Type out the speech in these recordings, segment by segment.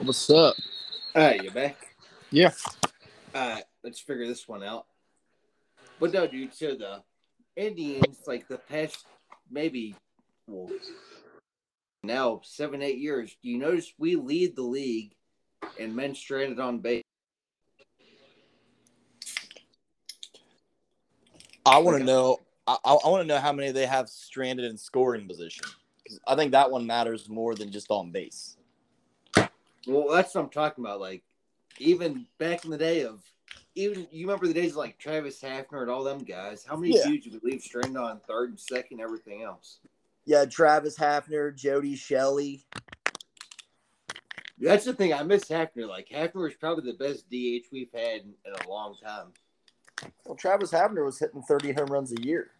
What's up? Hey, you back? Yeah. All right, let's figure this one out. But no, dude. So the Indians, like the past maybe, well, now seven, eight years. Do you notice we lead the league in men stranded on base? I want to know. I, I want to know how many they have stranded in scoring position. 'Cause I think that one matters more than just on base. Well, that's what I'm talking about. Like, even back in the day of, even you remember the days of like Travis Hafner and all them guys. How many Yeah. dudes would leave stranded on third and second, everything else? Yeah, Travis Hafner, Jody Shelley. That's the thing. I miss Hafner. Like Hafner is probably the best DH we've had in, in a long time. Well, Travis Hafner was hitting 30 home runs a year.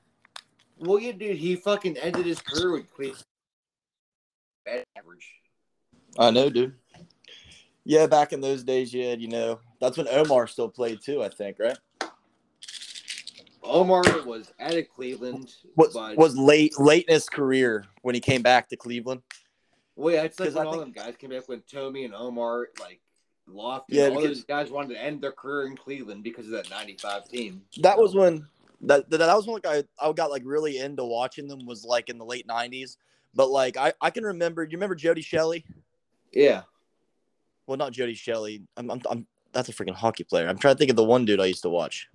Well, yeah, dude, he fucking ended his career with Cleveland. Bad average. I know, dude. Yeah, back in those days, you had, you know, that's when Omar still played too, I think, right? Omar was out of Cleveland. Was but, was late late in his career when he came back to Cleveland. well, yeah, it's like when I all think- them guys came back when Thome and Omar, like Lofton, Yeah, all because- those guys wanted to end their career in Cleveland because of that '95 team. That was when that that, that was when like I, I got like really into watching them was like in the late nineties. But like I, I can remember you remember Jody Shelley? Yeah, Well not Jody Shelley. I'm, I'm I'm that's a freaking hockey player. I'm trying to think of the one dude I used to watch.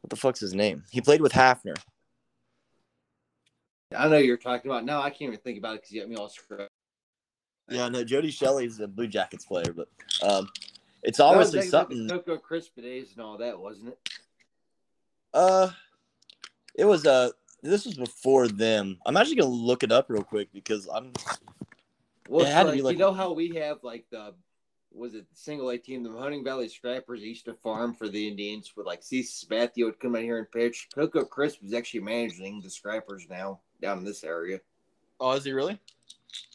What the fuck's his name? He played with Hafner. I know you're talking about. No, I can't even think about it because you got me all screwed. Yeah, no, Jody Shelley's a Blue Jackets player, but um it's obviously something The Coco Crisp days and all that, wasn't it? Uh, it was uh this was before them. I'm actually gonna look it up real quick because I'm Well, to like, you know how we have like the was it single A team, the Mahoning Valley Scrappers used to farm for the Indians with like C. Sabathia would come in here and pitch. Coco Crisp is actually managing the Scrappers now down in this area. Oh, is he really?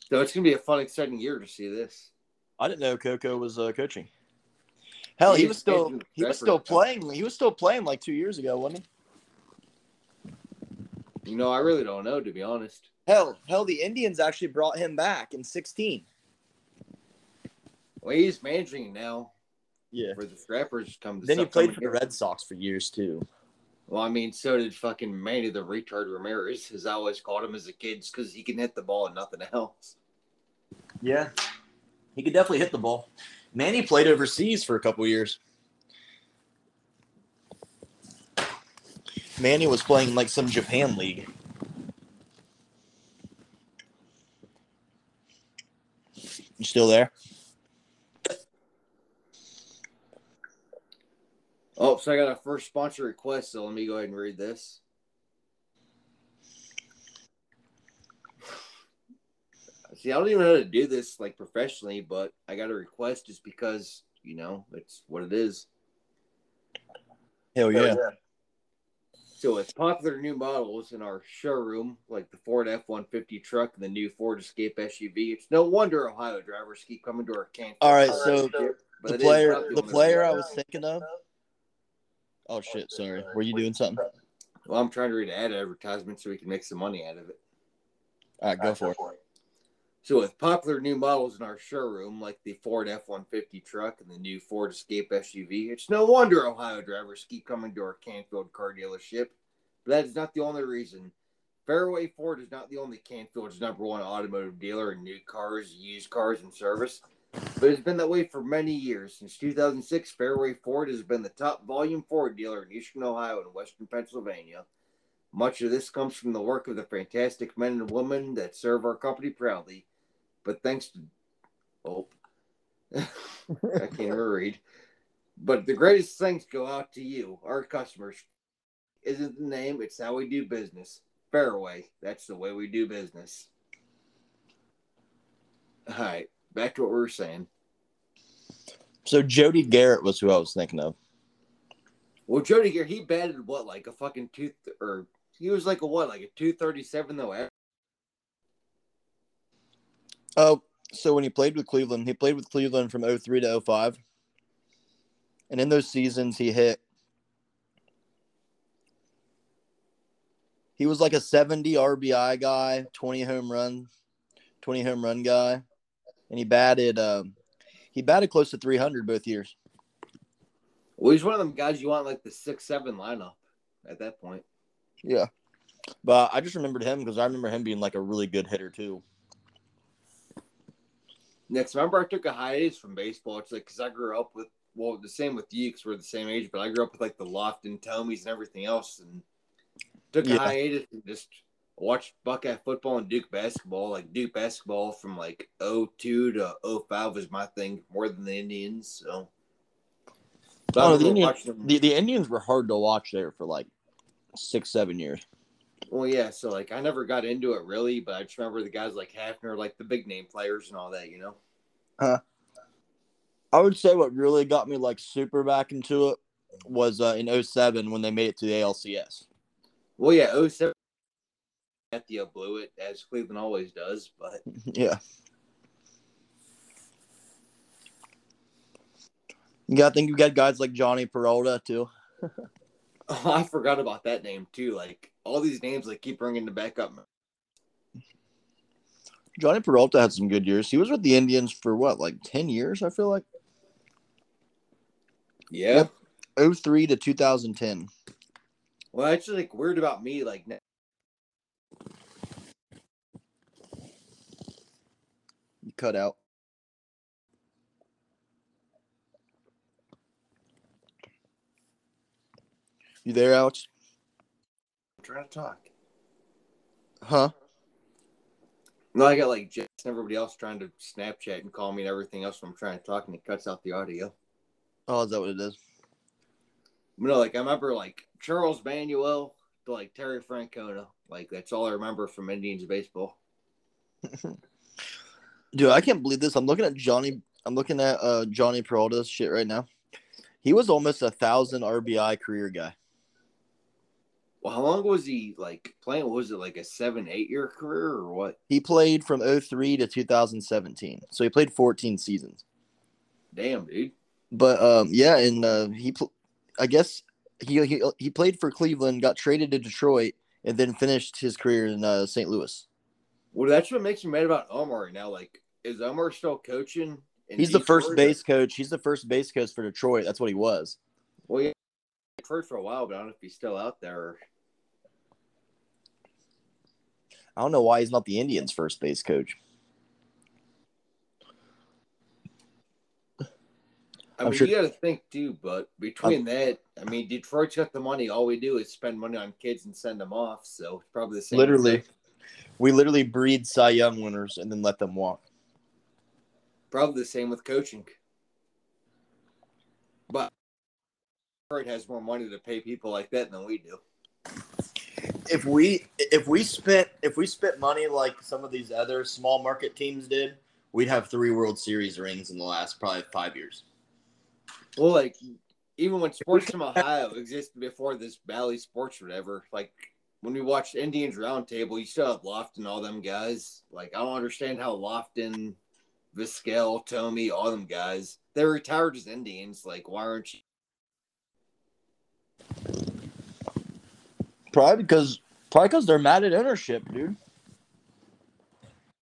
So it's gonna be a fun, exciting year to see this. I didn't know Coco was uh, coaching. Hell, he He's was still he was still playing. He was still playing like two years ago, wasn't he? You know, I really don't know to be honest. Hell, hell, the Indians actually brought him back in 16. Well, he's managing now Yeah. for the Scrappers. Come this Then he played for the. Red Sox for years too. Well, I mean, so did fucking Manny the retard Ramirez, as I always called him as a kid, because he can hit the ball and nothing else. Yeah, he could definitely hit the ball. Manny played overseas for a couple years. Manny was playing like some Japan league. You still there? Oh, so I got a first sponsor request, so let me go ahead and read this. See, I don't even know how to do this like professionally, but I got a request just because, you know, it's what it is. Hell yeah. So with popular new models in our showroom, like the Ford F-150 truck and the new Ford Escape SUV, it's no wonder Ohio drivers keep coming to our camp. All right, so But the player, the player I was thinking of. Oh shit! Sorry, were you doing something? Well, I'm trying to read an ad advertisement so we can make some money out of it. All right, go for it. So with popular new models in our showroom, like the Ford F-150 truck and the new Ford Escape SUV, it's no wonder Ohio drivers keep coming to our Canfield car dealership. But that is not the only reason. Fairway Ford is not the only Canfield's number one automotive dealer in new cars, used cars, and service. But it's been that way for many years. Since 2006, Fairway Ford has been the top volume Ford dealer in eastern Ohio and western Pennsylvania. Much of this comes from the work of the fantastic men and women that serve our company proudly. But thanks to oh, I can't even read. But the greatest thanks go out to you, our customers. Isn't the name? It's how we do business. Fairway. That's the way we do business. All right, back to what we were saying. So Jody Gerut was who I was thinking of. Well, Jody here, he batted what, like a fucking two, or he was like a what, like a two thirty seven though. Oh, so when he played with Cleveland, he played with Cleveland from 03 to 05. And in those seasons, he hit. He was like a 70 RBI guy, 20 home run, 20 home run guy. And he batted um, He batted close to 300 both years. Well, he's one of them guys you want like the six seven lineup at that point. Yeah. But I just remembered him because I remember him being like a really good hitter too. Next, remember I took a hiatus from baseball. It's like because I grew up with well, the same with you because we're the same age, but I grew up with like the Lofton Thomes and everything else, and took a Yeah. hiatus and just watched Buckeye football and Duke basketball. Like Duke basketball from like 02 to 05 was my thing more than the Indians. So, But Oh, the, Indian, the the Indians were hard to watch there for like six, seven years. Well, yeah. So like I never got into it really, but I just remember the guys like Hafner, like the big name players and all that. You know. Huh. I would say what really got me like super back into it was uh, in 07 when they made it to the ALCS. Well, yeah. 07 Matthew blew it as Cleveland always does, but yeah. You got to think you got guys like Jhonny Peralta too. Oh, I forgot about that name too. Like all these names, like keep bringing them back up. Jhonny Peralta had some good years. He was with the Indians for what, like 10 years, I feel like? Yeah. 03 to 2010. Well, actually, like weird about me, like You cut out. You there, Alex? Trying to talk. Huh? No, I got like Jess and everybody else trying to Snapchat and call me and everything else when I'm trying to talk, and it cuts out the audio. Oh, is that what it is? You know, like I remember like Charles Manuel to like Terry Francona. Like that's all I remember from Indians baseball. Dude, I can't believe this. I'm looking at Jhonny. I'm looking at uh Jhonny Peralta's shit right now. He was almost a thousand RBI career guy. Well, how long was he like playing? Was it like a seven, eight year career or what? He played from 03 to 2017, so he played 14 seasons. Damn, dude. But um, yeah, and uh, he, pl- I guess he, he he played for Cleveland, got traded to Detroit, and then finished his career in uh, St. Louis. Well, that's what makes me mad about Omar now. Like, is Omar still coaching? in He's the first base coach. He's the first base coach for Detroit. That's what he was. Well, yeah, Detroit for a while, but I don't know if he's still out there. I don't know why he's not the Indians' first base coach. I mean, sure- you got to think too. But between that, I mean, Detroit's got the money. All we do is spend money on kids and send them off. So it's probably the same. Literally, we literally breed Cy Young winners and then let them walk. probably the same with coaching. But Detroit has more money to pay people like that than we do. If we if we spent if we spent money like some of these other small market teams did, we'd have three World Series rings in the last probably five years. Well, like even when Sports from Ohio existed before this Valley Sports or whatever, like when we watched Indians Roundtable, you still have Lofton, and all them guys. Like I don't understand how Lofton, Vizquel, Thome, all them guys, they're retired as Indians. Like why aren't you? Probably because probably because they're mad at ownership, dude.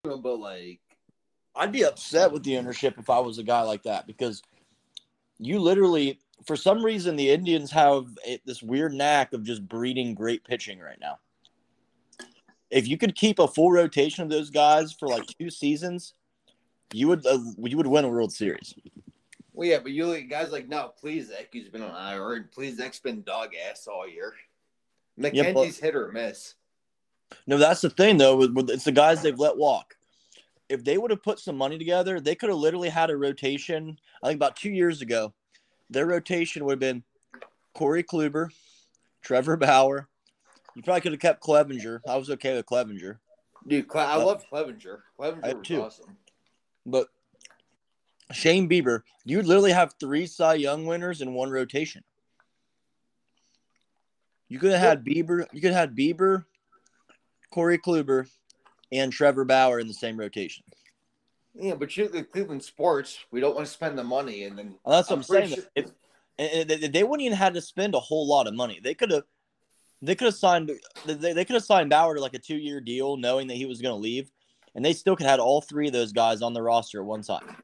But like, I'd be upset with the ownership if I was a guy like that because you literally, for some reason, the Indians have a, this weird knack of just breeding great pitching right now. If you could keep a full rotation of those guys for like two seasons, you would uh, you would win a World Series. Well, yeah, but you look at guys like now, Plesac, who's been on IR, and Plesac's been dog ass all year. McKenzie's hit or miss. No, that's the thing though. It's the guys they've let walk. If they would have put some money together, they could have literally had a rotation. I think about two years ago, their rotation would have been Corey Kluber, Trevor Bauer. You probably could have kept Clevinger. I was okay with Clevinger, Dude, Cle- I Uh, love Clevinger. Clevinger was too. awesome. but Shane Bieber, you literally have three Cy Young winners in one rotation. You could have had Bieber. You could have had Bieber, Corey Kluber, and Trevor Bauer in the same rotation. Yeah, but you at Cleveland sports, we don't want to spend the money, and then Well, that's what I'm, pretty saying. sure- If, they- they wouldn't even had to spend a whole lot of money. They could have, they could have signed, they, they could have signed Bauer to like a two year deal, knowing that he was going to leave, and they still could have had all three of those guys on the roster at one time.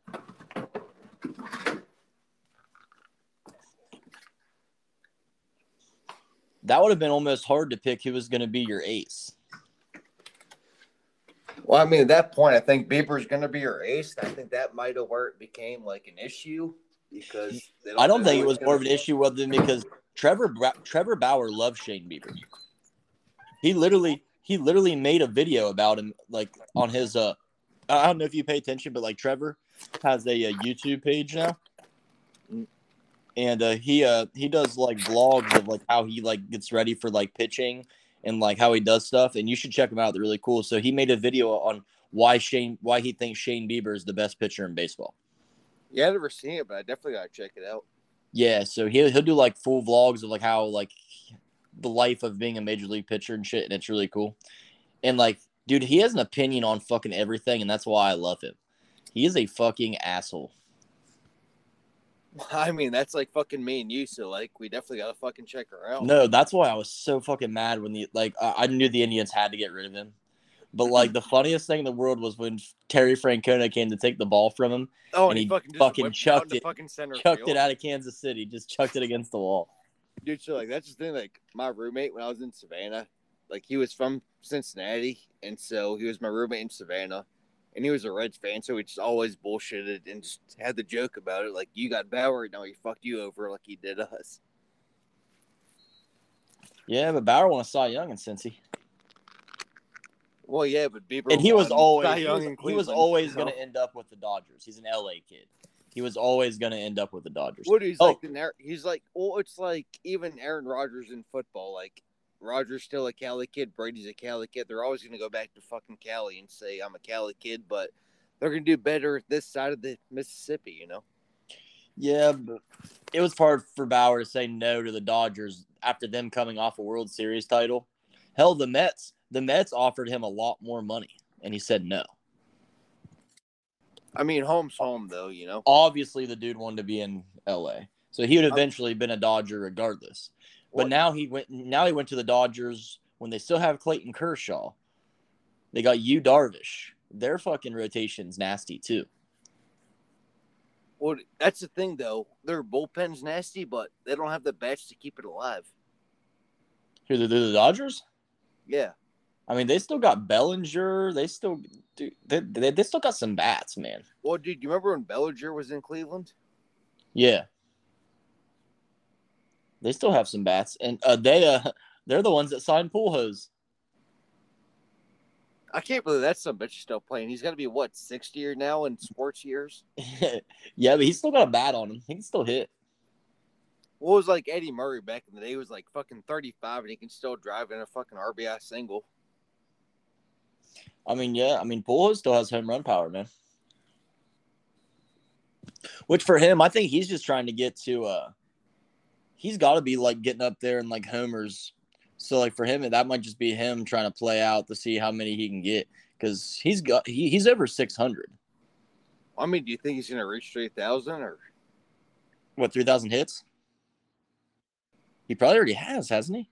That would have been almost hard to pick who was going to be your ace. Well, I mean, at that point, I think Bieber's going to be your ace. I think that might have where it became like an issue because don't I don't think it was more of an issue with them because Trevor Trevor Bauer loves Shane Bieber. He literally he literally made a video about him like on his uh I don't know if you pay attention, but like Trevor, has a, a YouTube page now, and uh, he uh he does like vlogs of like how he like gets ready for like pitching and like how he does stuff, and you should check him out. They're really cool. So he made a video on why Shane why he thinks Shane Bieber is the best pitcher in baseball. Yeah, I've never seen it, but I definitely gotta check it out. Yeah, so he'll he'll do like full vlogs of like how like the life of being a major league pitcher and shit, and it's really cool. And like, dude, he has an opinion on fucking everything, and that's why I love him. He is a fucking asshole. I mean, that's like fucking me and you. So like, we definitely gotta fucking check her out. No, that's why I was so fucking mad when the like I, I knew the Indians had to get rid of him. But like the funniest thing in the world was when Terry Francona came to take the ball from him. Oh, and, he, he fucking, fucking chucked it, fucking chucked field. it out of Kansas City, just chucked it against the wall. Dude, so like that's the thing. Like my roommate when I was in Savannah, like he was from Cincinnati, and so he was my roommate in Savannah, and he was a Reds fan, so he just always bullshitted and just had the joke about it. Like you got Bauer, now he fucked you over like he did us. Yeah, but Bauer won a Cy Young in Cincy. Well, yeah, but Bieber and he was always he was, he was, always going to end up with the Dodgers. He's an LA kid. He was always going to end up with the Dodgers. What he's oh. like the he's like well, it's like even Aaron Rodgers in football. Like Rodgers still a Cali kid, Brady's a Cali kid. They're always going to go back to fucking Cali and say I'm a Cali kid, but they're going to do better this side of the Mississippi. You know. Yeah, but it was hard for Bauer to say no to the Dodgers after them coming off a World Series title. Hell, the Mets the Mets offered him a lot more money, and he said no. I mean, home's home, though. You know. Obviously, the dude wanted to be in L.A., so he would uh, eventually been a Dodger regardless. But what? now he went. Now he went to the Dodgers when they still have Clayton Kershaw. They got Yu Darvish. Their fucking rotation's nasty too. Well, that's the thing, though. Their bullpen's nasty, but they don't have the bats to keep it alive. Who the, the Dodgers? Yeah. I mean, they still got Bellinger. They still do. They, they, they still got some bats, man. Well, dude, you remember when Bellinger was in Cleveland? Yeah. They still have some bats, and uh, they uh, they're the ones that signed Pujols. I can't believe that's some bitch still playing. He's gonna be what sixty year now in sports years. yeah, but he's still got a bat on him. He can still hit. What was like Eddie Murray back in the day? He was like fucking thirty five, and he can still drive in a fucking RBI single. I mean, yeah, I mean, Pujols still has home run power, man. Which for him, I think he's just trying to get to. uh He's got to be like getting up there and like homers. So like for him, that might just be him trying to play out to see how many he can get because he's got he, he's over six hundred. I mean, do you think he's gonna reach three thousand or what? Three thousand hits? He probably already has, hasn't he?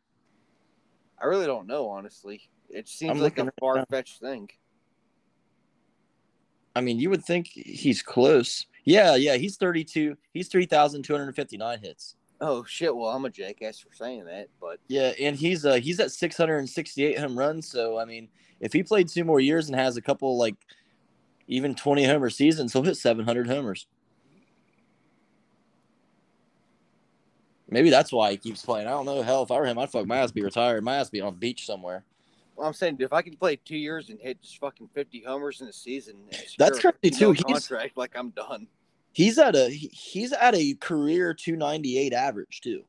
I really don't know, honestly. It seems I'm like a far fetched thing. I mean, you would think he's close. Yeah, yeah, he's 32. He's 3,259 hits. Oh shit! Well, I'm a jackass for saying that, but yeah, and he's uh he's at 668 home runs. So I mean, if he played two more years and has a couple like even 20 homer seasons, he'll hit 700 homers. Maybe that's why he keeps playing. I don't know. Hell, if I were him, I'd fuck my ass be retired. My ass be on a beach somewhere. Well, I'm saying if I can play two years and hit just fucking 50 homers in a season, that's crazy too. He's contract like I'm done. He's at a he's at a career 298 average too,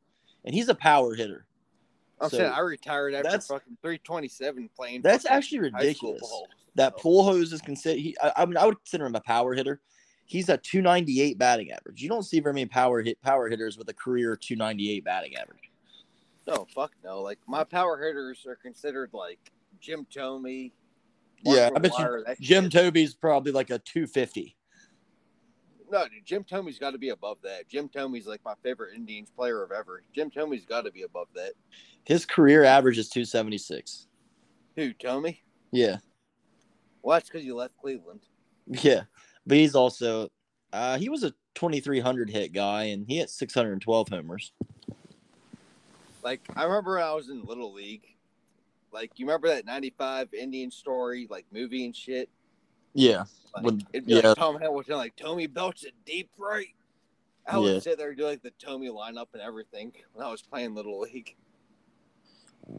and he's a power hitter. I'm so saying I retired after fucking 327 playing. That's actually ridiculous. That Pujols is considered. He, I, I mean, I would consider him a power hitter. He's a 298 batting average. You don't see very many power hit power hitters with a career 298 batting average. No, fuck no. Like my power hitters are considered like Jim Thome. yeah, I bet you Jim shit. Toby's probably like a 250. No, dude, Jim Thome's got to be above that. Jim Thome's like my favorite Indians player of ever. Jim Thome's got to be above that. His career average is 276. Who, Thome? Yeah. Well, that's because you left Cleveland. Yeah, but he's also uh, he was a 2300 hit guy, and he hit 612 homers. Like I remember when I was in Little League. Like you remember that '95 Indian story, like movie and shit. Yeah. Like, When- it'd be yeah. like Tom Hamilton, like Thome belts it deep right. I would Yeah. sit there and do like the Tommy lineup and everything when I was playing Little League.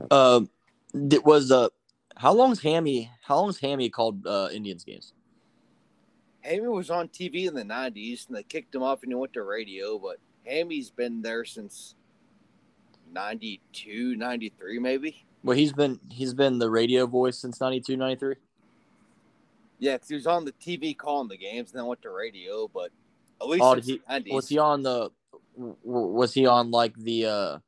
Um, it was uh, how long's Hammy? How long's Hammy called uh Indians games? Hammy was on TV in the '90s, and they kicked him off and he went to radio. But Hammy's been there since '92, '93, maybe. Well, he's been he's been the radio voice since 92, 93. Yeah, 'cause he was on the TV calling the games, and then went to radio. But at least Oh, since did the 90s. Was he on the? Was he on like the? uh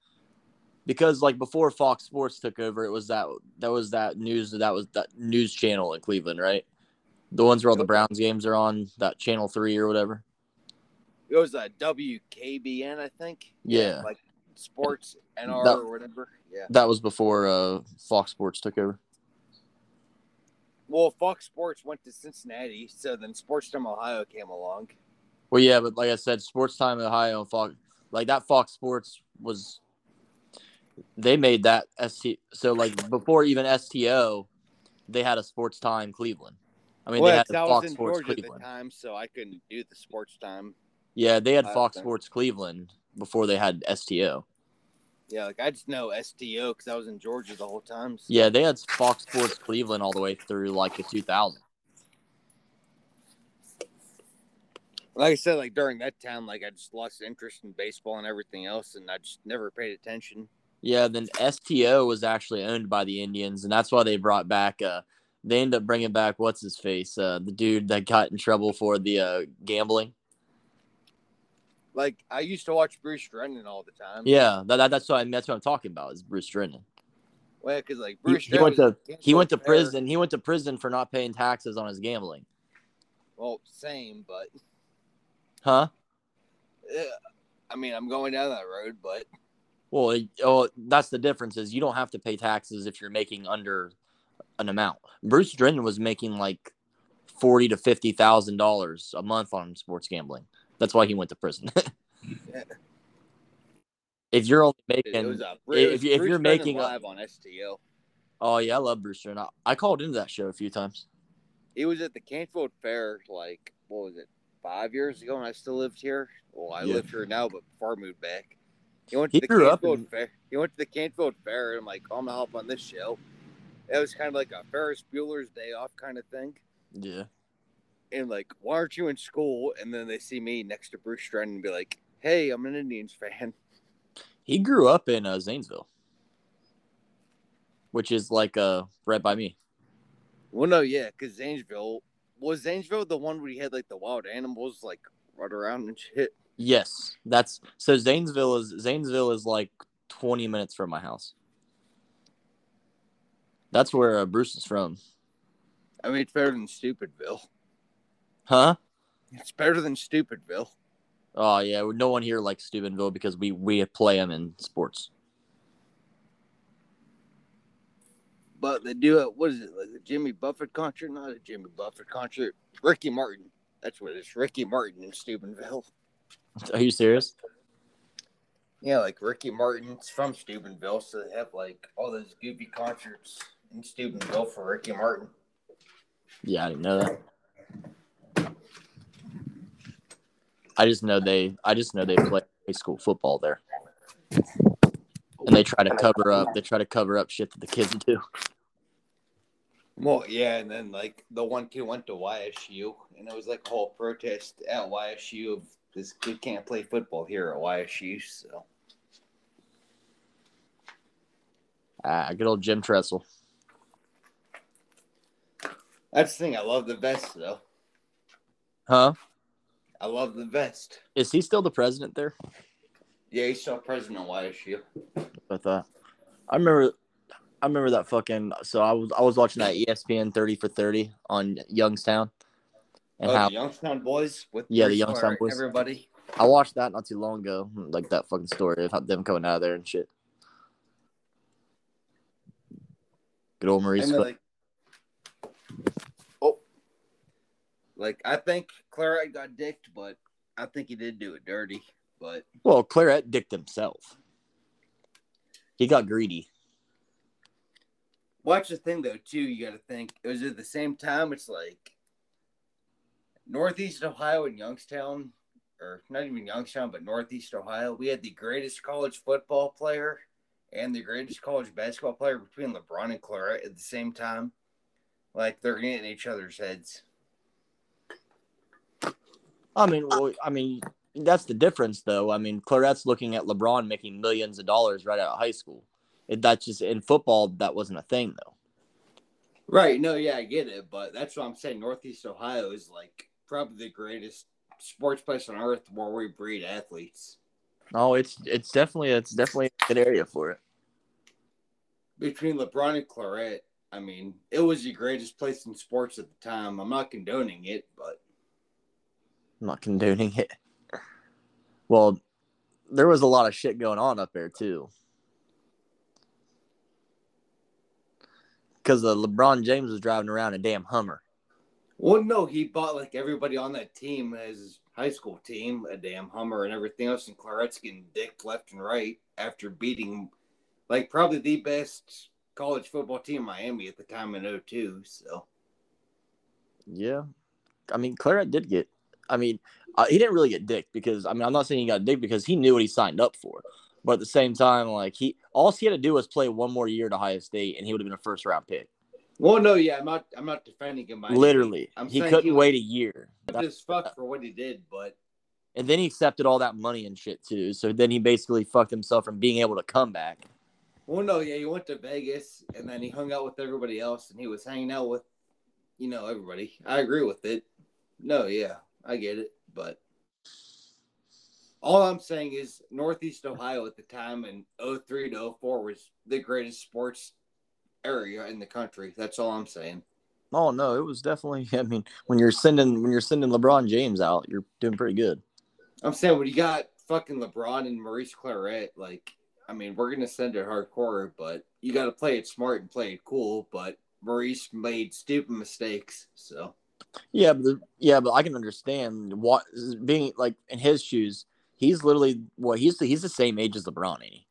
Because like before Fox Sports took over, it was that that was that news that was that news channel in Cleveland, right? The ones where all the Browns games are on that channel three or whatever. It was a WKBN, I think. Yeah. like Sports NR That- or whatever. Yeah. That was before uh Fox Sports took over. Well, Fox Sports went to Cincinnati, so then Sports Time Ohio came along. Well, yeah, but like I said, Sports Time Ohio and Fox, like that Fox Sports was, they made that ST. So like before even STO, they had a Sports Time Cleveland. I mean, well, they had I was Fox in Sports Georgia at the Cleveland. time, so I couldn't do the Sports Time. Yeah, they had Fox. Sports Cleveland before they had STO. Yeah, like I just know STO because I was in Georgia the whole time. so- Yeah, they had Fox Sports Cleveland all the way through like the 2000. Like I said, like during that time, like I just lost interest in baseball and everything else, and I just never paid attention. Yeah, then STO was actually owned by the Indians, and that's why they brought back. Uh, they ended up bringing back what's his face, uh, the dude that got in trouble for the uh, gambling. Like I used to watch Bruce Drennan all the time. Yeah, that, that, that's what I, that's what I'm talking about is Bruce Drennan. well, because like He, Bruce he went to he went to prison. He went to prison for not paying taxes on his gambling. Well, same, but Huh? eh, I mean, I'm going down that road, but Well, it- oh, that's the difference is you don't have to pay taxes if you're making under an amount. Bruce Drennan was making like forty to fifty thousand dollars a month on sports gambling. That's why he went to prison. Yeah. if you're only making, was a. if- if you're Bruce making a- live on STO, oh yeah, I love Bruce, Drennan. I, I called into that show a few times. he was at the Canfield Fair like what was it five years ago, and I still lived here. Well, I Yeah. live here now, but far moved back, he went to He the grew Canfield in- Fair. He went to the Canfield Fair, and I'm like, oh, I'm gonna help on this show. It was kind of like a Ferris Bueller's Day Off kind of thing. Yeah, And like, why aren't you in school? And then they see me next to Bruce Drennan and be like, Hey, I'm an Indians fan. he grew up in uh, Zanesville, which is like uh right by me. Well, no, yeah, because Zanesville was Zanesville the one where he had like the wild animals like run around and shit. Yes, that's so. Zanesville is Zanesville is like twenty minutes from my house. That's where uh, Bruce is from, I mean, it's better than Stupidville. Huh? It's better than Stupidville. Oh yeah, no one here likes Steubenville because we we play them in sports. But they do it. What is it? Like a Jimmy Buffett concert? Not a Jimmy Buffett concert. Ricky Martin. That's what it is. Ricky Martin in Steubenville. Are you serious? Yeah, like Ricky Martin's from Steubenville, so they have like all those goofy concerts in Steubenville for Ricky Martin. Yeah, I didn't know that. I just know they. I just know they play high school football there, and they try to cover up. They try to cover up shit that the kids do. Well, yeah, and then like the one kid went to YSU, and it was like a whole protest at YSU of this kid can't play football here at YSU. So Ah, good old Jim Tressel. that's the thing. I love the best, though. Huh? I love the vest. Is he still the president there? Yeah, he's still president of YSU. I thought. I remember. I remember that fucking. So I was I was watching that ESPN thirty for thirty on Youngstown, and oh, how the Youngstown boys with Yeah, the Youngstown boys. Everybody. I watched that not too long ago. Like that fucking story of them coming out of there and shit. Good old Maurice. And then, like, oh, like I think Clarett got dicked, but I think he did do it dirty. But well, Clarett dicked himself. He got greedy. Watch the thing though too. You got to think it was at the same time. It's like Northeast Ohio and Youngstown, or not even Youngstown, but Northeast Ohio. We had the greatest college football player and the greatest college basketball player between LeBron and Clarett at the same time. Like they're getting each other's heads. I mean, well, I mean, that's the difference, though. I mean, Clarett's looking at LeBron making millions of dollars right out of high school. It, that's just in football. That wasn't a thing, though. Right. No. Yeah, I get it, but that's what I'm saying. Northeast Ohio is like probably the greatest sports place on earth where we breed athletes. Oh, it's it's definitely it's definitely a good area for it. Between LeBron and Clarett, I mean, it was the greatest place in sports at the time. I'm not condoning it, but I'm not condoning it. Well, there was a lot of shit going on up there too. Because the LeBron James was driving around a damn Hummer. Well, no, he bought like everybody on that team, his high school team, a damn Hummer and everything else, and Clarett's getting dicked left and right after beating like probably the best college football team in Miami at the time in 02. So, yeah. I mean, Clarett did get, I mean, uh, he didn't really get dicked because, I mean, I'm not saying he got dicked because he knew what he signed up for. But at the same time, like, he, all he had to do was play one more year at Ohio State and he would have been a first round pick. Well, no, yeah, I'm not. I'm not defending him. Literally, I'm he couldn't he wait a year. Just fuck for what he did, but. And then he accepted all that money and shit too. So then he basically fucked himself from being able to come back. Well, no, yeah, he went to Vegas and then he hung out with everybody else, and he was hanging out with, you know, everybody. I agree with it. No, yeah, I get it, but all I'm saying is Northeast Ohio at the time in 03 to 04 was the greatest sports area in the country. That's all I'm saying. Oh no, it was definitely. I mean, when you're sending when you're sending LeBron James out, you're doing pretty good. I'm saying when you got fucking LeBron and Maurice Clarett, like, I mean, we're gonna send it hardcore, but you got to play it smart and play it cool. But Maurice made stupid mistakes, so. Yeah, but yeah, but I can understand what being like in his shoes. He's literally what he's the, he's the same age as LeBron, ain't he?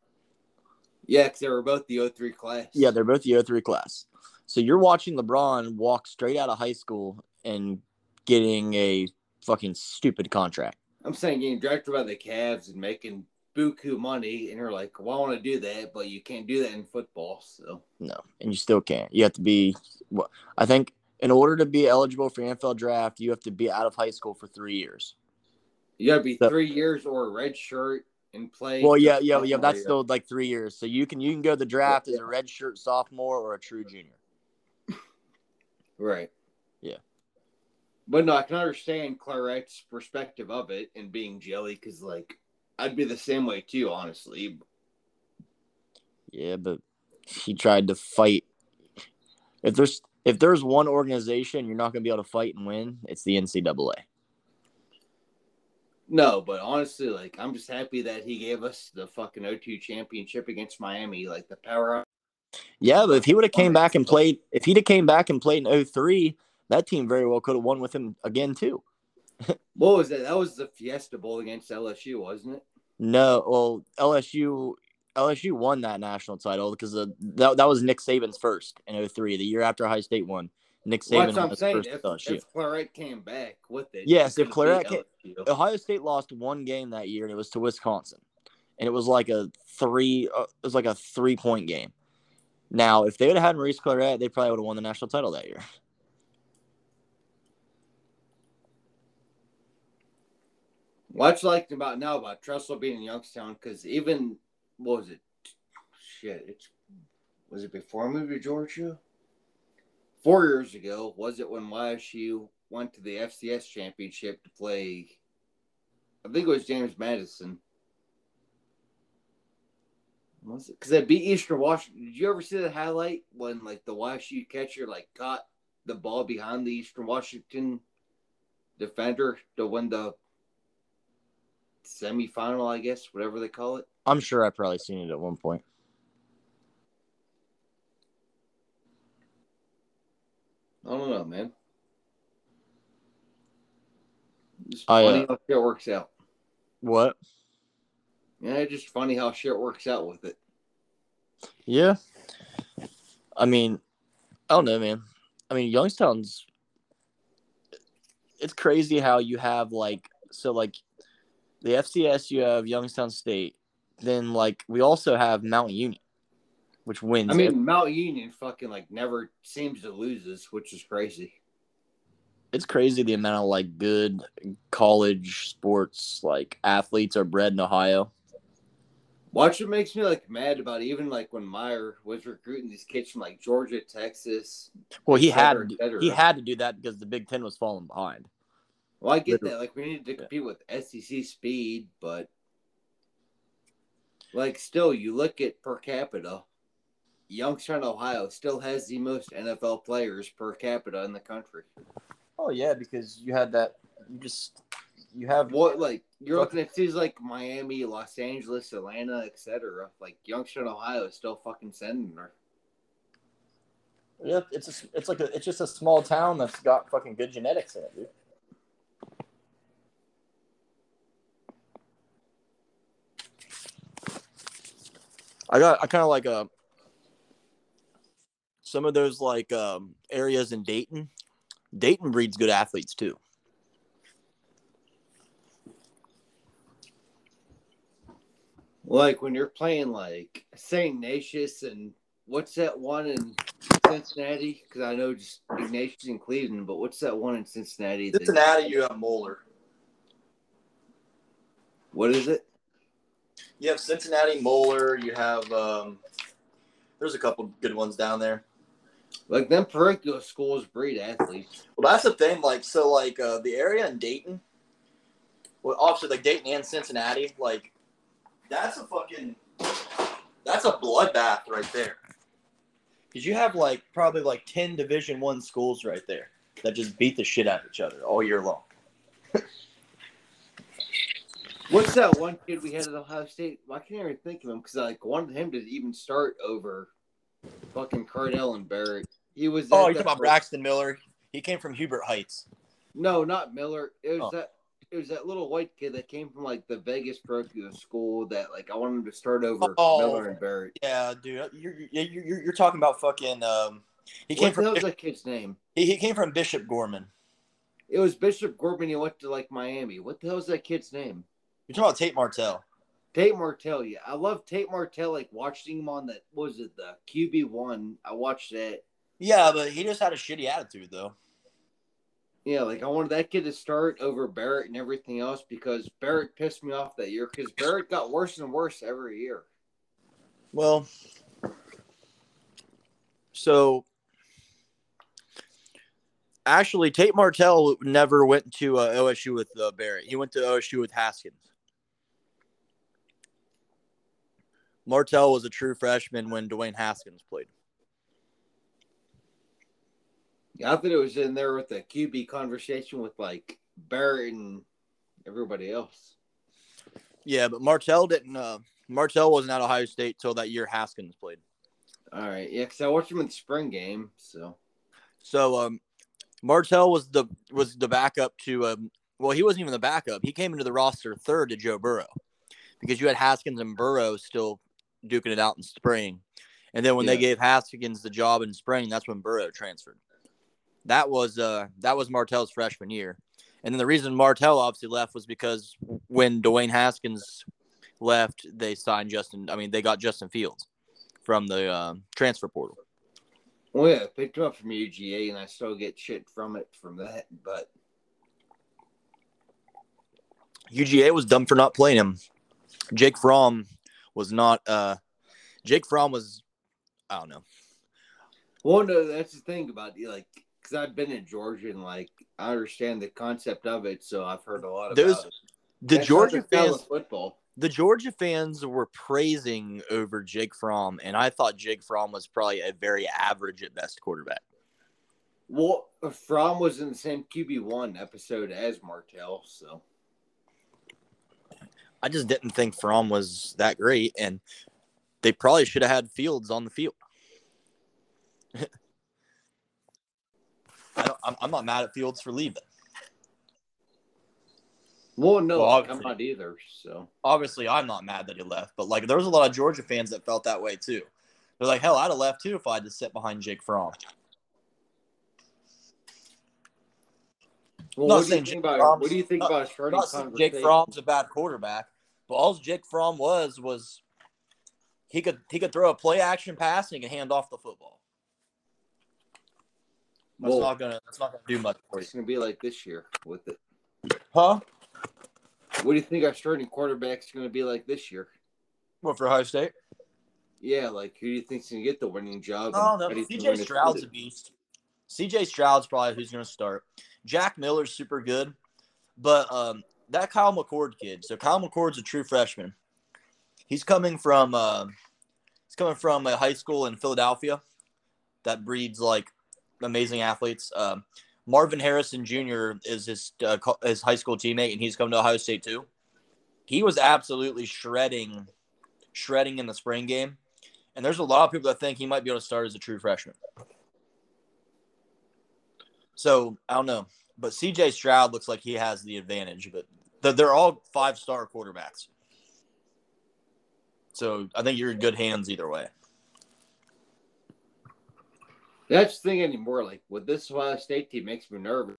Yeah, because they were both the 03 class. Yeah, they're both the 03 class. So you're watching LeBron walk straight out of high school and getting a fucking stupid contract. I'm saying getting drafted by the Cavs and making buku money, and you're like, well, I want to do that, but you can't do that in football. So no, and you still can't. You have to be. Well, I think in order to be eligible for NFL draft, you have to be out of high school for three years. You got to be so, three years or a red shirt and play. Well, yeah, yeah, yeah. That's still like three years. So you can you can go the draft yeah. as a red shirt sophomore or a true junior. Right. Yeah. But no, I can understand Clarett's perspective of it and being jelly because, like, I'd be the same way too, honestly. Yeah, but he tried to fight. If there's if there's one organization you're not going to be able to fight and win, it's the NCAA. No, but honestly, like I'm just happy that he gave us the fucking O2 championship against Miami, like the power. Up. Yeah, but if he would have came back and played, if he'd have came back and played in 03, that team very well could have won with him again too. what was that? That was the Fiesta Bowl against LSU, wasn't it? No, well, LSU LSU won that national title because the, that, that was Nick Saban's first in 03, the year after Ohio State won. Nick Saban. Well, I'm saying. If, if Clarett came back with it, yes, if Clarett came, Ohio State lost one game that year, and it was to Wisconsin, and it was like a three. Uh, it was like a three point game. Now, if they would have had Maurice Clarett, they probably would have won the national title that year. What What's like about now about Tressel being in Youngstown? Because even what was it? Shit, it's was it before I moved to Georgia? four years ago, was it when YSU went to the FCS championship to play? I think it was James Madison. Was it? Because they beat Eastern Washington. Did you ever see the highlight when like the YSU catcher like caught the ball behind the Eastern Washington defender to win the semifinal? I guess whatever they call it. I'm sure I've probably seen it at one point. I don't know, man. It's oh, funny yeah. how shit works out. What? Yeah, just funny how shit works out with it. Yeah. I mean, I don't know, man. I mean, Youngstown's. It's crazy how you have like so like the FCS. You have Youngstown State. Then like we also have Mount Union, which wins. I mean, Mount Union fucking like never seems to loses, which is crazy. it's crazy the amount of like good college sports like athletes are bred in Ohio. Watch what makes me like mad about even like when Meyer was recruiting these kids from like Georgia, Texas. Well, he had to do, he had to do that because the Big Ten was falling behind. Well, I get Literally. that. Like we needed to compete with SEC speed, but like still, you look at per capita. Youngstown, Ohio, still has the most NFL players per capita in the country. Oh yeah, because you had that. You just you have What like you're looking at cities like Miami, Los Angeles, Atlanta, etc. Like Youngstown, Ohio, is still fucking sending her. Yeah, it's a, it's like a, it's just a small town that's got fucking good genetics in it, dude. I got I kind of like uh some of those like um areas in Dayton. Dayton breeds good athletes too. Like when you're playing like St. Ignatius and what's that one in Cincinnati? Because I know just Ignatius in Cleveland, but what's that one in Cincinnati? that- Cincinnati, you have Moeller. what is it? You have Cincinnati Moeller. You have um, there's a couple good ones down there. Like them parochial schools breed athletes. Well, that's the thing. Like, so, like, uh, the area in Dayton, well, obviously, like Dayton and Cincinnati, like, that's a fucking, that's a bloodbath right there. Because you have like probably like ten Division One schools right there that just beat the shit out of each other all year long. What's that one kid we had at Ohio State? Well, I can't even think of him because I like wanted him to even start over fucking Cardale and Barrett. He was. Oh, at you that- talking about Braxton Miller? He came from Huber Heights. No, not Miller. It was Oh. that. It was that little white kid that came from like the Vegas parochial school that like I wanted him to start over Oh. Miller and Barrett. Yeah, dude, you're you're, you're, you're talking about fucking. Um, he came What from hell's Bishop, that kid's name? he, he came from Bishop Gorman. It was Bishop Gorman. He went to like Miami. What the hell's that kid's name? You're talking about Tate Martell. Tate Martell. Yeah, I love Tate Martell. Like watching him on that. Was it the QB one? I watched it. Yeah, but he just had a shitty attitude though. Yeah, like I wanted that kid to start over Barrett and everything else because Barrett pissed me off that year because Barrett got worse and worse every year. Well, so actually, Tate Martell never went to uh, OSU with uh, Barrett. He went to OSU with Haskins. Martell was a true freshman when Dwayne Haskins played. Yeah, I thought it was in there with the QB conversation with like Barrett and everybody else. Yeah, but Martell didn't. Uh, Martell wasn't at Ohio State till that year Haskins played. All right, yeah, because I watched him in the spring game. So So um, Martell was the was the backup to um. Well, he wasn't even the backup. He came into the roster third to Joe Burrow because you had Haskins and Burrow still duking it out in spring, and then when they gave Haskins the job in spring, that's when Burrow transferred. That was uh that was Martell's freshman year, and then the reason Martell obviously left was because when Dwayne Haskins left, they signed Justin. I mean, they got Justin Fields from the uh, transfer portal. well, yeah, I picked him up from UGA, and I still get shit from it from that. But UGA was dumb for not playing him. Jake Fromm was not. uh Jake Fromm was. I don't know. well, no, that's the thing about like because I've been in Georgia and like I understand the concept of it, so I've heard a lot about Those- it. The That's Georgia not the style of fans. football. The Georgia fans were praising over Jake Fromm, and I thought Jake Fromm was probably a very average at best quarterback. Well, Fromm was in the same QB one episode as Martell, so I just didn't think Fromm was that great, and they probably should have had Fields on the field. I don't, I'm, I'm not mad at Fields for leaving. well, no, Well, like, I'm not either. So obviously I'm not mad that he left, but like there was a lot of Georgia fans that felt that way too. They're like, hell, I'd have left too if I had to sit behind Jake Fromm. Well, what do you think Jake about Fromm's- what do you think about starting Jake? Fromm's a bad quarterback, but all Jake Fromm was was he could he could throw a play action pass and he could hand off the football. That's Well, not gonna that's not gonna do much for you. it's gonna be like this year with it. Huh? What do you think our starting quarterback's gonna be like this year? What for Ohio State? Yeah, like who do you think's gonna get the winning job? Oh no, how do you think CJ Stroud's a beast. CJ Stroud's probably who's going to start. Jack Miller's super good, but um, that Kyle McCord kid. So Kyle McCord's a true freshman. He's coming from uh, he's coming from a high school in Philadelphia that breeds like amazing athletes. Um, Marvin Harrison Jr. is his uh, his high school teammate, and he's come to Ohio State too. He was absolutely shredding, shredding in the spring game. And there's a lot of people that think he might be able to start as a true freshman. So I don't know, but CJ Stroud looks like he has the advantage. But they're all five star quarterbacks, so I think you're in good hands either way. That's the thing anymore. Like with this Ohio State team, makes me nervous.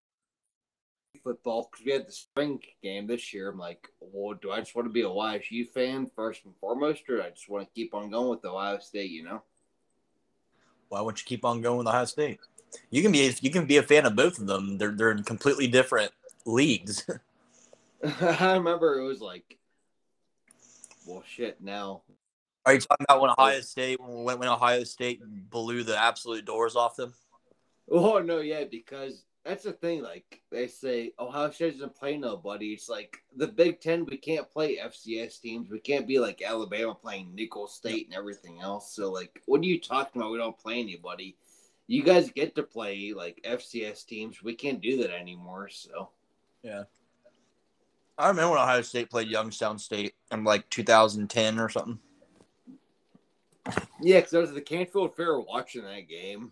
Football because we had the spring game this year. I'm like, well, do I just want to be a YSU fan first and foremost, or I just want to keep on going with Ohio State? You know. Why won't you keep on going with Ohio State? You can be you can be a fan of both of them. They're they're in completely different leagues. I remember it was like, well, shit. Now, Are you talking about when Ohio State when, when Ohio State blew the absolute doors off them? oh no, yeah, because that's the thing. Like they say, Ohio State doesn't play nobody. It's like the Big Ten. We can't play FCS teams. We can't be like Alabama playing Nicholls State and everything else. So like, what are you talking about? We don't play anybody. You guys get to play like FCS teams. We can't do that anymore. So I remember when Ohio State played Youngstown State in like 2010 or something. yeah, because I was at the Canfield Fair watching that game,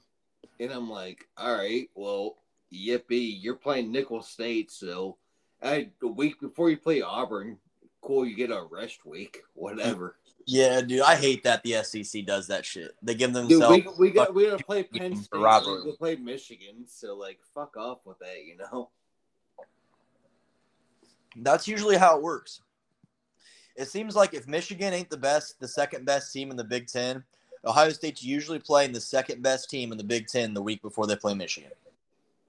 and I'm like, all right, well, yippee, you're playing Nicholls State, so I, a week before you play Auburn, cool, you get a rest week, whatever. Yeah, dude, I hate that the SEC does that shit. They give Dude, themselves. we, we got we gotta play Penn State. We played Michigan, so like, fuck off with that, you know. That's usually how it works. It seems like if Michigan ain't the best, the second best team in the Big Ten, Ohio State's usually playing the second best team in the Big Ten the week before they play Michigan.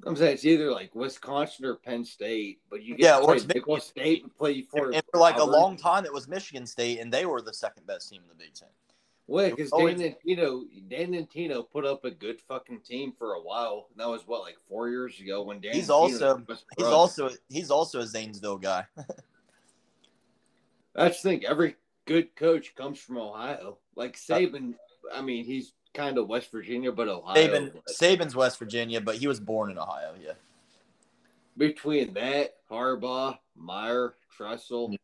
I'm saying it's either like Wisconsin or Penn State, but you get Yeah, or Nicholls State and play for And for like a long time, it was Michigan State, and they were the second best team in the Big Ten. Well, because Dantonio, Dan and Tino put up a good fucking team for a while. That was what, like four years ago when Dan. He's also- He's also he's also a Zanesville guy. That's the thing. Every good coach comes from Ohio. Like uh, Saban, I mean, he's kind of West Virginia, but Ohio. Saban, Saban's West Virginia, but he was born in Ohio. Yeah. between that, Harbaugh, Meyer, Tressel,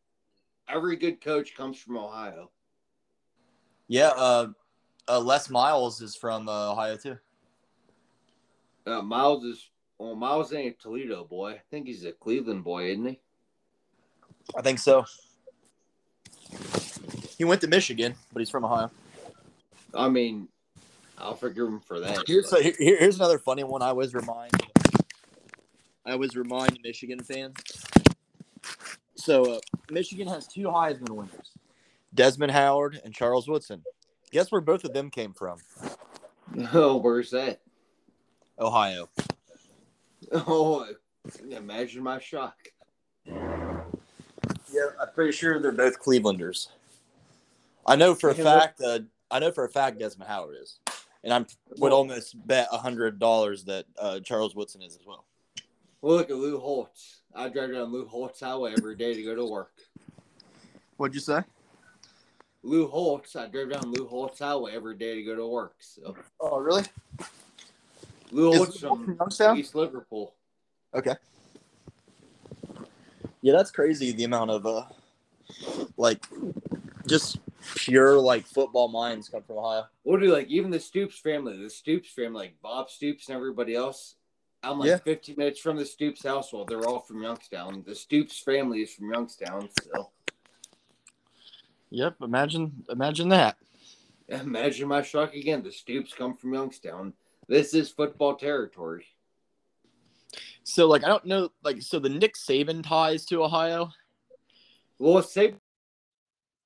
every good coach comes from Ohio. Yeah. Uh, uh, Les Miles is from uh, Ohio too. Uh, Miles is well, Miles ain't a Toledo boy. I think he's a Cleveland boy, isn't he? I think so. He went to Michigan, but he's from Ohio. I mean, I'll forgive him for that. Here's but- here- here's another funny one. I always remind I always remind Michigan fans. So uh, Michigan has two Heisman winners, Desmond Howard and Charles Woodson. Guess where both of them came from? oh, where's that? Ohio. Oh, imagine my shock. Yeah, I'm pretty sure they're both Clevelanders. I know for a Yeah, fact. Uh, I know for a fact Desmond Howard is, and I would Well- almost bet a hundred dollars that uh, Charles Woodson is as well. Well, look at Lou Holtz. I drive down Lou Holtz Highway every day to go to work. What'd you say? Lou Holtz. I drove down Lou Holtz Highway every day to go to work. So Oh, really? Lou Is Holtz Lou from from Youngstown? East Liverpool. Okay. Yeah, that's crazy. The amount of uh, like, just pure like football minds come from Ohio. What do like even the Stoops family, the Stoops family, like Bob Stoops and everybody else. I'm like Yeah. 15 minutes from the Stoops household. They're all from Youngstown. The Stoops family is from Youngstown. So Yep. Imagine, imagine that. Imagine my shock again. The Stoops come from Youngstown. This is football territory. So like I don't know like so the Nick Saban ties to Ohio. Well, Saban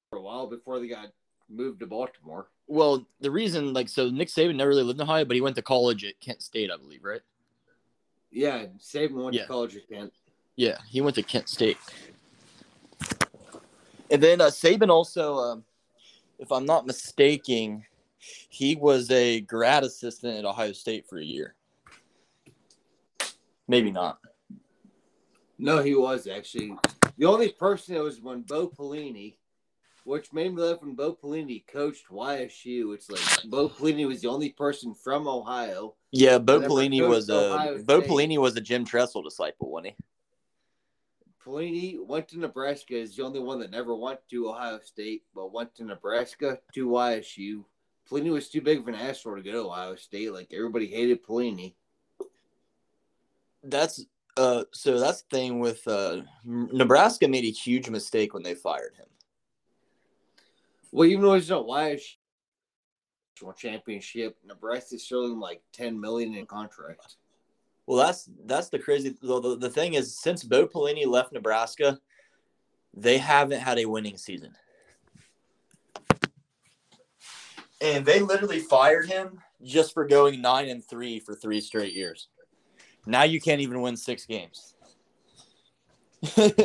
for a while before they got moved to Baltimore. Well, the reason like so Nick Saban never really lived in Ohio, but he went to college at Kent State, I believe, right? Yeah, Saban went Yeah. to college at Kent. Yeah, he went to Kent State. And then uh, Saban also, um, if I'm not mistaken, he was a grad assistant at Ohio State for a year. Maybe not. No, he was actually the only person that was when Bo Pelini, which made me laugh when Bo Pelini coached YSU. It's like Bo Pelini was the only person from Ohio. Yeah, Bo Pelini was Ohio a Bo State. Pelini was a Jim Tressel disciple, wasn't he? Pelini went to Nebraska. Is the only one that never went to Ohio State, but went to Nebraska to YSU. Pelini was too big of an asshole to go to Ohio State. Like everybody hated Pelini. That's uh so that's the thing with uh Nebraska made a huge mistake when they fired him. Well, even though he's not YSU championship, Nebraska's showing like ten million in contract. Well, that's that's the crazy. The, the, the thing is, since Bo Pelini left Nebraska, they haven't had a winning season, and they literally fired him just for going nine and three for three straight years. Now you can't even win six games.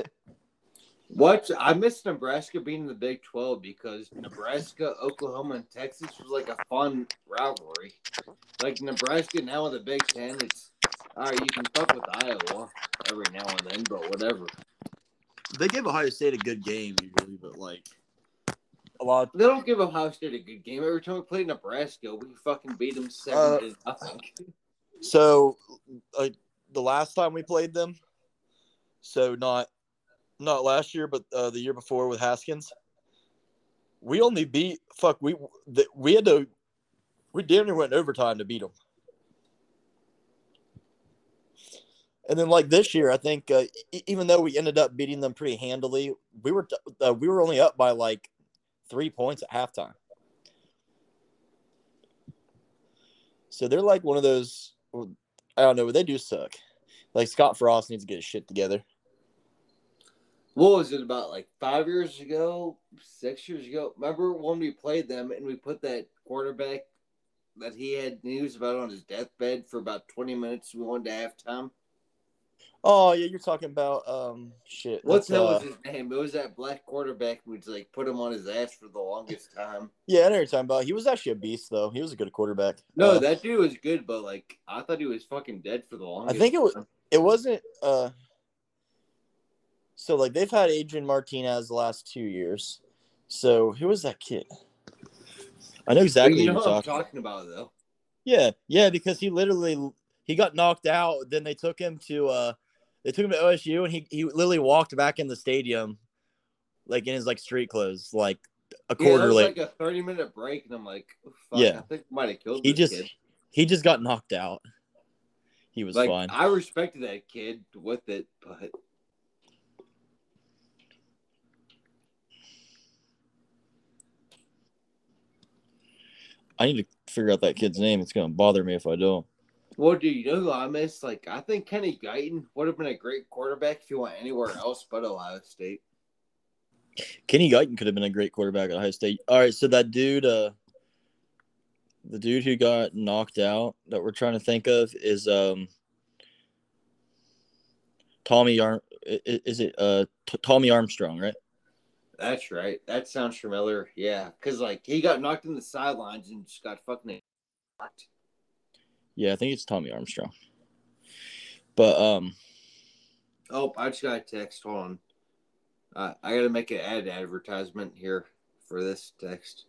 What I miss Nebraska being in the Big Twelve because Nebraska, Oklahoma, and Texas was like a fun rivalry. Like Nebraska now in the Big Ten, it's all right. You can fuck with Iowa every now and then, but whatever. they give Ohio State a good game usually, but like a lot. They don't give Ohio State a good game. Every time we play Nebraska, we fucking beat them seven Uh, to nothing. So, uh, the last time we played them, so not not last year, but uh, the year before with Haskins, we only beat fuck we the, we had to we damn near went overtime to beat them. And then like this year, I think uh, e- even though we ended up beating them pretty handily, we were uh, we were only up by like three points at halftime. So they're like one of those. I don't know, but they do suck. Like Scott Frost needs to get his shit together. What was it about like five years ago, six years ago? Remember when we played them and we put that quarterback that he had news about on his deathbed for about twenty minutes? We went to halftime. Oh yeah, you're talking about um shit. What the hell uh, was his name? It was that black quarterback who'd like put him on his ass for the longest time. Yeah, I know you're talking about. He was actually a beast though. He was a good quarterback. No, Uh, that dude was good, but like I thought he was fucking dead for the longest. I think it was- it wasn't uh so like they've had Adrian Martinez the last two years. So who was that kid? I know exactly you who know you're what I'm talking. talking about though. Yeah, yeah, because he literally he got knocked out. Then they took him to uh they took him to OSU and he he literally walked back in the stadium like in his like street clothes, like a Yeah, quarter was late. like a thirty minute break, and I'm like, oh, fuck, Yeah. I think might have killed he just kid. he just got knocked out. He was Like fine. I respected that kid with it, but I need to figure out that kid's name. It's gonna bother me if I don't. Well, do you know who I miss? Like I think Kenny Guiton would have been a great quarterback if he went anywhere else but Ohio State. Kenny Guiton could have been a great quarterback at Ohio State. All right, so that dude, uh, the dude who got knocked out that we're trying to think of is um, Tommy Arm. Is it uh T- Tommy Armstrong, right? That's right. That sounds familiar. Yeah, because like he got knocked in the sidelines and just got fucking. knocked. Yeah, I think it's Tommy Armstrong. But um, Oh, I just got a text. Hold on. Uh, I got to make an ad advertisement here for this text.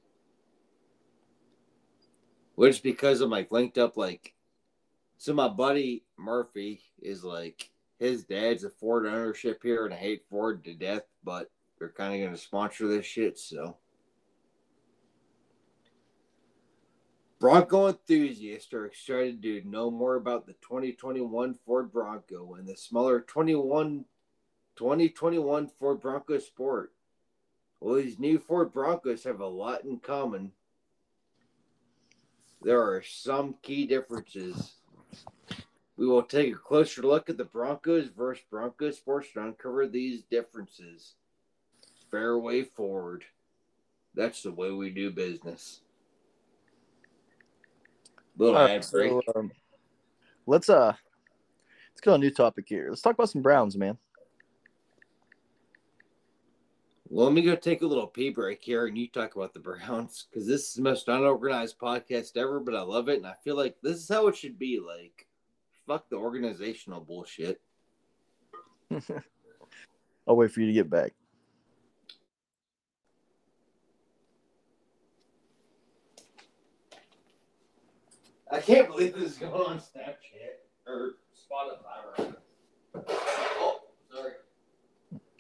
Which because I'm like linked up like so my buddy Murphy is like his dad's a Ford ownership here and I hate Ford to death, but they're kind of going to sponsor this shit, so Bronco enthusiasts are excited to know more about the 2021 Ford Bronco and the smaller 21 2021 Ford Bronco Sport. Well, these new Ford Broncos have a lot in common there are some key differences. We will take a closer look at the Broncos versus Broncos sports to uncover these differences. Fair way forward. That's the way we do business. Little All ad right, break. so, um, let's uh let's go on a new topic here. Let's talk about some Browns, man. Well, let me go take a little pee break here, and you talk about the Browns because this is the most unorganized podcast ever. But I love it, and I feel like this is how it should be. Like, fuck the organizational bullshit. I'll wait for you to get back. I can't believe this is going on Snapchat or Spotify. Oh, sorry.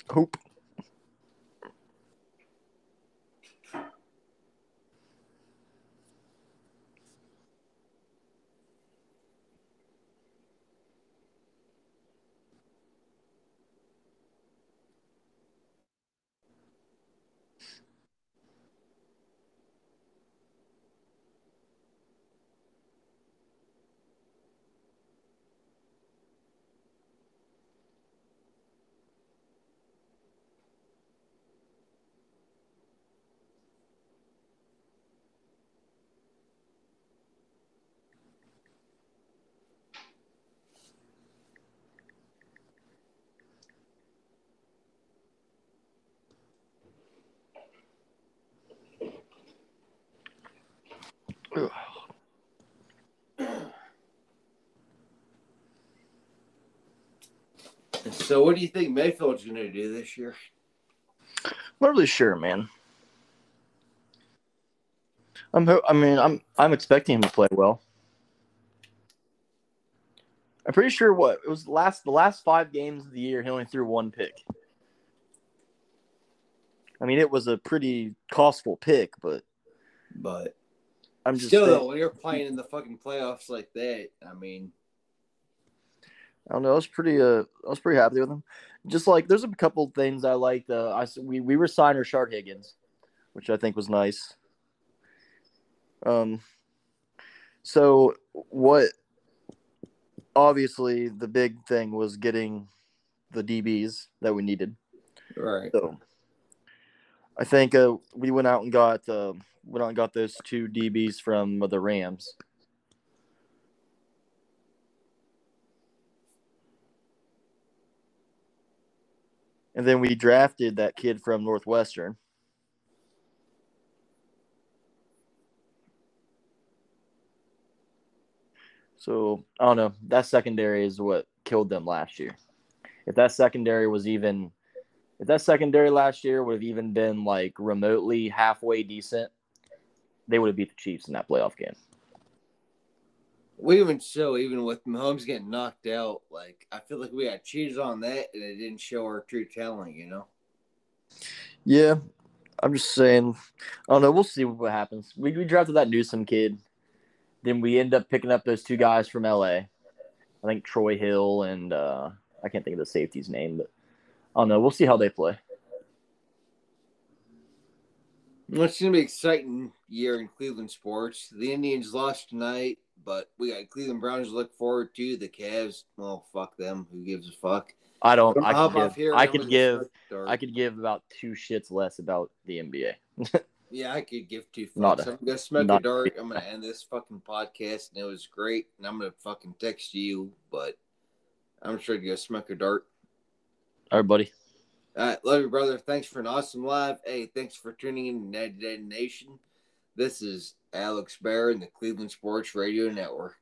Hope. So, what do you think Mayfield's going to do this year? I'm not really sure, man. I'm. I mean, I'm. I'm expecting him to play well. I'm pretty sure what it was last the last five games of the year he only threw one pick. I mean, it was a pretty costful pick, but But I'm just still, saying- though, when you're playing in the fucking playoffs like that, I mean, I don't know. I was pretty. Uh, I was pretty happy with him. Just like there's a couple things I liked. Uh, I we we resigned Rashard Higgins, which I think was nice. Um. So what? Obviously, the big thing was getting the DBs that we needed. right. So I think uh, we went out and got uh, went out and got those two DBs from the Rams. And then we drafted that kid from Northwestern. So I don't know. That secondary is what killed them last year. If that secondary was even if that secondary last year would have even been like remotely halfway decent, they would have beat the Chiefs in that playoff game. We even show, even with Mahomes getting knocked out, like, I feel like we got cheated on that and it didn't show our true talent, you know? Yeah, I'm just saying. I don't know. We'll see what happens. We, we drafted that Newsome kid. Then we end up picking up those two guys from LA. I think Troy Hill and uh, I can't think of the safety's name, but I don't know. We'll see how they play. Well, it's going to be an exciting year in Cleveland sports. The Indians lost tonight, but we got Cleveland Browns to look forward to. The Cavs, well, fuck them. Who gives a fuck? I don't. I could give. here I could give. I could give about two shits less about the NBA. Yeah, I could give two fucks. Not a- I'm gonna smoke a not- dart. I'm gonna end this fucking podcast, and it was great. And I'm gonna fucking text you, but I'm sure to go smoke a dart. All right, buddy. All right, love you, brother. Thanks for an awesome live. Hey, thanks for tuning in to United Nation. This is Alex Bear and the Cleveland Sports Radio Network.